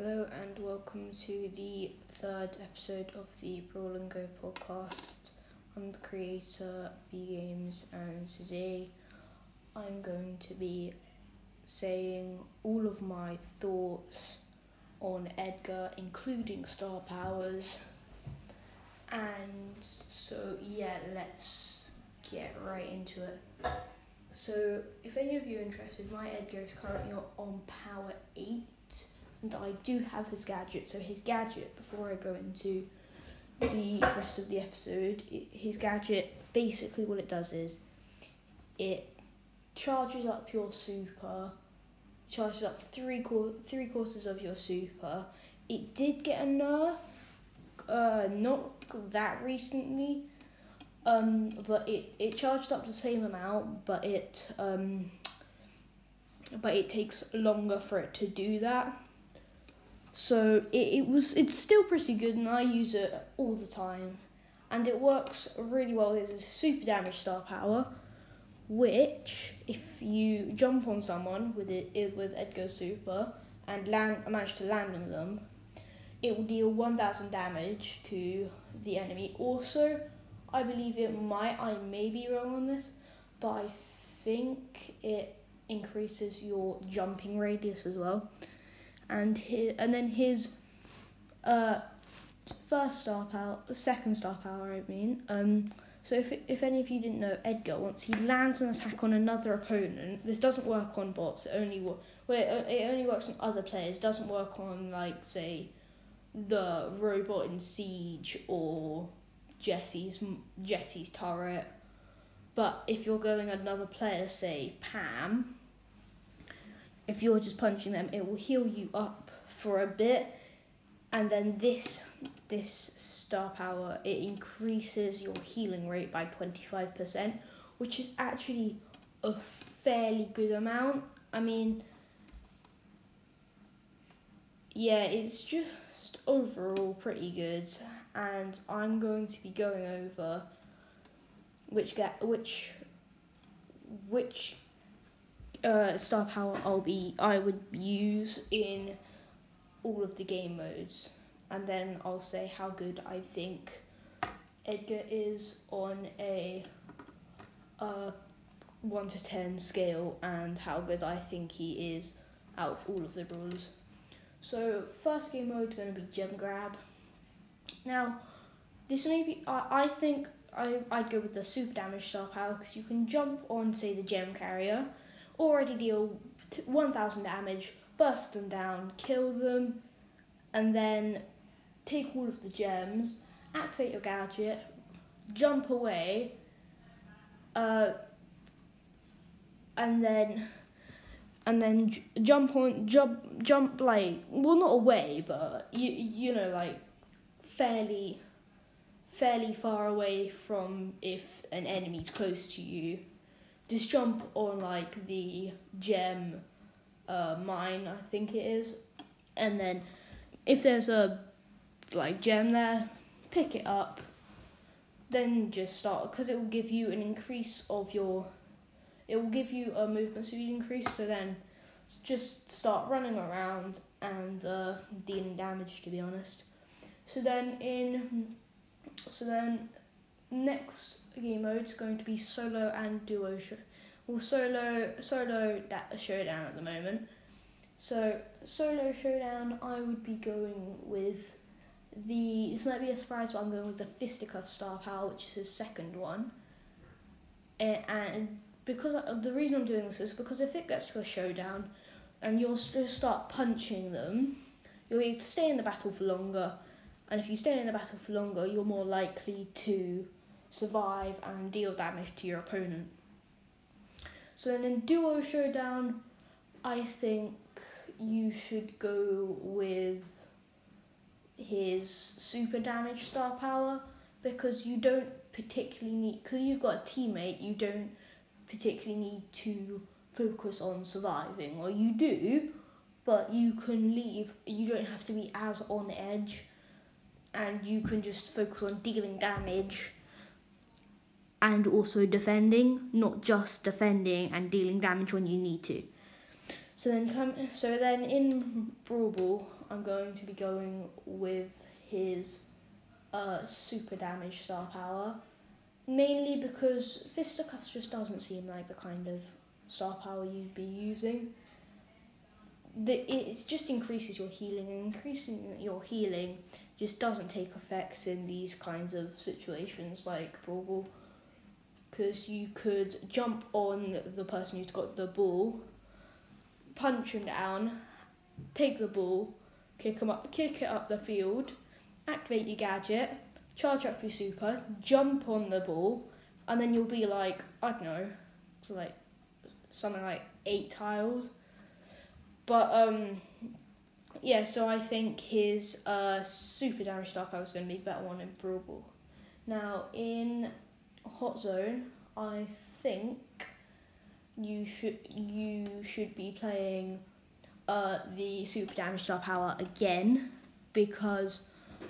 Hello and welcome to the third episode of the Brawl and Go podcast. I'm the creator, B Games, and today I'm going to be saying all of my thoughts on Edgar, including star powers. And so, yeah, let's get right into it. So, if any of you are interested, my Edgar is currently on power 8 and I do have his gadget. So his gadget, before I go into the rest of the episode, his gadget basically what it does is it charges up your super, charges up three qu- three quarters of your super. It did get a nerf, uh, not that recently, um, but it it charged up the same amount, but it um, but it takes longer for it to do that. So it, it was it's still pretty good and I use it all the time. And it works really well. It's a super damage star power, which if you jump on someone with it with Edgar Super and land manage to land on them, it will deal one thousand damage to the enemy. Also, I believe it might I may be wrong on this, but I think it increases your jumping radius as well and his, and then his uh, first star power, second star power, I mean. Um, so if if any of you didn't know, Edgar once he lands an attack on another opponent, this doesn't work on bots. It only well, it, it only works on other players. It doesn't work on like say the robot in Siege or Jessie's Jessie's turret. But if you're going another player, say Pam, if you're just punching them, it will heal you up for a bit, and then this this star power it increases your healing rate by twenty five percent, which is actually a fairly good amount. I mean, yeah, it's just overall pretty good, and I'm going to be going over which get which which uh, star power I'll be I would use in all of the game modes, and then I'll say how good I think Edgar is on a uh, one to ten scale, and how good I think he is out of all of the brawlers. So first game mode is going to be gem grab. Now, this may be I, I think I I'd go with the super damage star power because you can jump on say the gem carrier already deal 1000 damage, burst them down, kill them, and then take all of the gems, activate your gadget, jump away, uh, and then and then j- jump on jump jump like well not away but you you know like fairly fairly far away from if an enemy's close to you just jump on like the gem uh, mine, I think it is, and then if there's a like gem there, pick it up. Then just start because it will give you an increase of your. It will give you a movement speed increase. So then, just start running around and uh, dealing damage. To be honest, so then in, so then next game modes going to be solo and duo show. Well, solo solo that showdown at the moment. So solo showdown, I would be going with the. This might be a surprise, but I'm going with the Fisticuff Star Power, which is his second one. And because I, the reason I'm doing this is because if it gets to a showdown, and you'll just start punching them, you'll be able to stay in the battle for longer. And if you stay in the battle for longer, you're more likely to survive and deal damage to your opponent. So in duo showdown, I think you should go with his super damage star power because you don't particularly need because you've got a teammate you don't particularly need to focus on surviving or you do but you can leave you don't have to be as on edge and you can just focus on dealing damage and also defending, not just defending and dealing damage when you need to. So then come so then in Brawl Ball, I'm going to be going with his uh, super damage star power. Mainly because Fisticuffs just doesn't seem like the kind of star power you'd be using. The, it just increases your healing, and increasing your healing just doesn't take effect in these kinds of situations like Brawl Ball. Because you could jump on the person who's got the ball, punch him down, take the ball, kick him up, kick it up the field, activate your gadget, charge up your super, jump on the ball, and then you'll be like I don't know, like something like eight tiles. But um, yeah. So I think his uh super damage star power is going to be better one in Brawl Ball. Now in Hot Zone, I think you should you should be playing uh, the super damage star power again because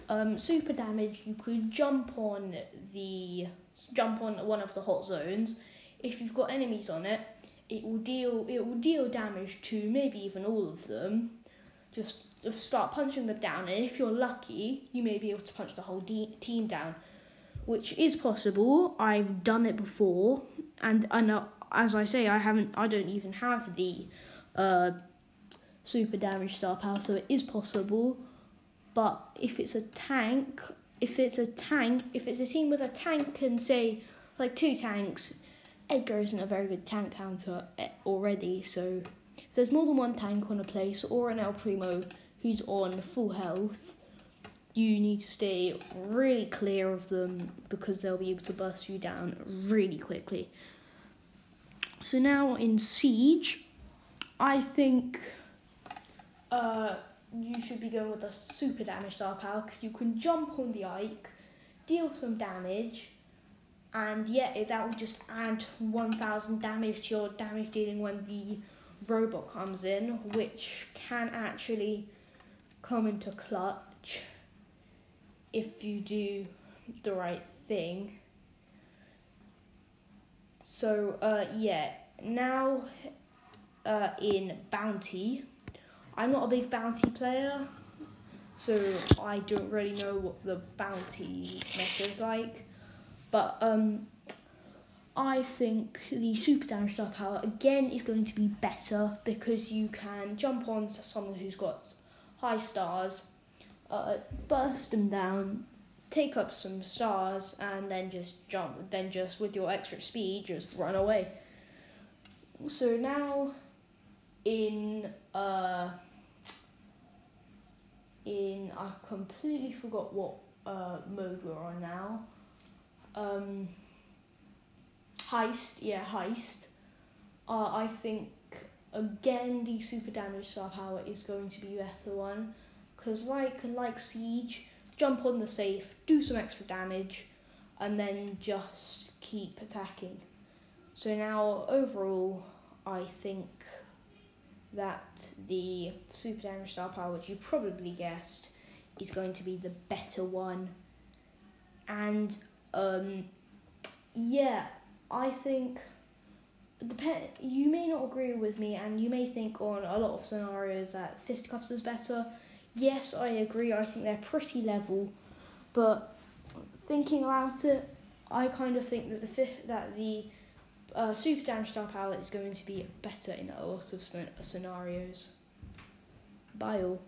um, super damage you could jump on the jump on one of the hot zones. If you've got enemies on it it will deal it will deal damage to maybe even all of them. Just start punching them down and if you're lucky you may be able to punch the whole de- team down which is possible i've done it before and I know, as i say i haven't i don't even have the uh, super damage star power so it is possible but if it's a tank, if it's a tank, if it's a team with a tank and say like two tanks, Edgar isn't a very good tank counter eh, already. So if there's more than one tank on a place or an El Primo who's on full health, you need to stay really clear of them because they'll be able to burst you down really quickly. So now in Siege, I think uh, you should be going with a super damage star power because you can jump on the Ike, deal some damage, and yeah, that will just add 1000 damage to your damage dealing when the robot comes in, which can actually come into clutch if you do the right thing. So, uh, yeah, now uh, in Bounty I'm not a big bounty player, so I don't really know what the bounty meta is like. But um, I think the super damage star power again is going to be better because you can jump on someone who's got high stars, uh, burst them down, take up some stars, and then just jump. Then just with your extra speed, just run away. So now, in uh in I completely forgot what uh, mode we're on now. Um, heist, yeah, heist. Uh, I think again the super damage star power is going to be better one because like like siege, jump on the safe, do some extra damage, and then just keep attacking. So now overall, I think that the super damage star power, which you probably guessed, is going to be the better one. And um, yeah, I think depend. You may not agree with me, and you may think on a lot of scenarios that fisticuffs is better. Yes, I agree. I think they're pretty level, but thinking about it, I kind of think that the that the uh, Super Damage Star Power is going to be better in a lot of scenarios. Bye all.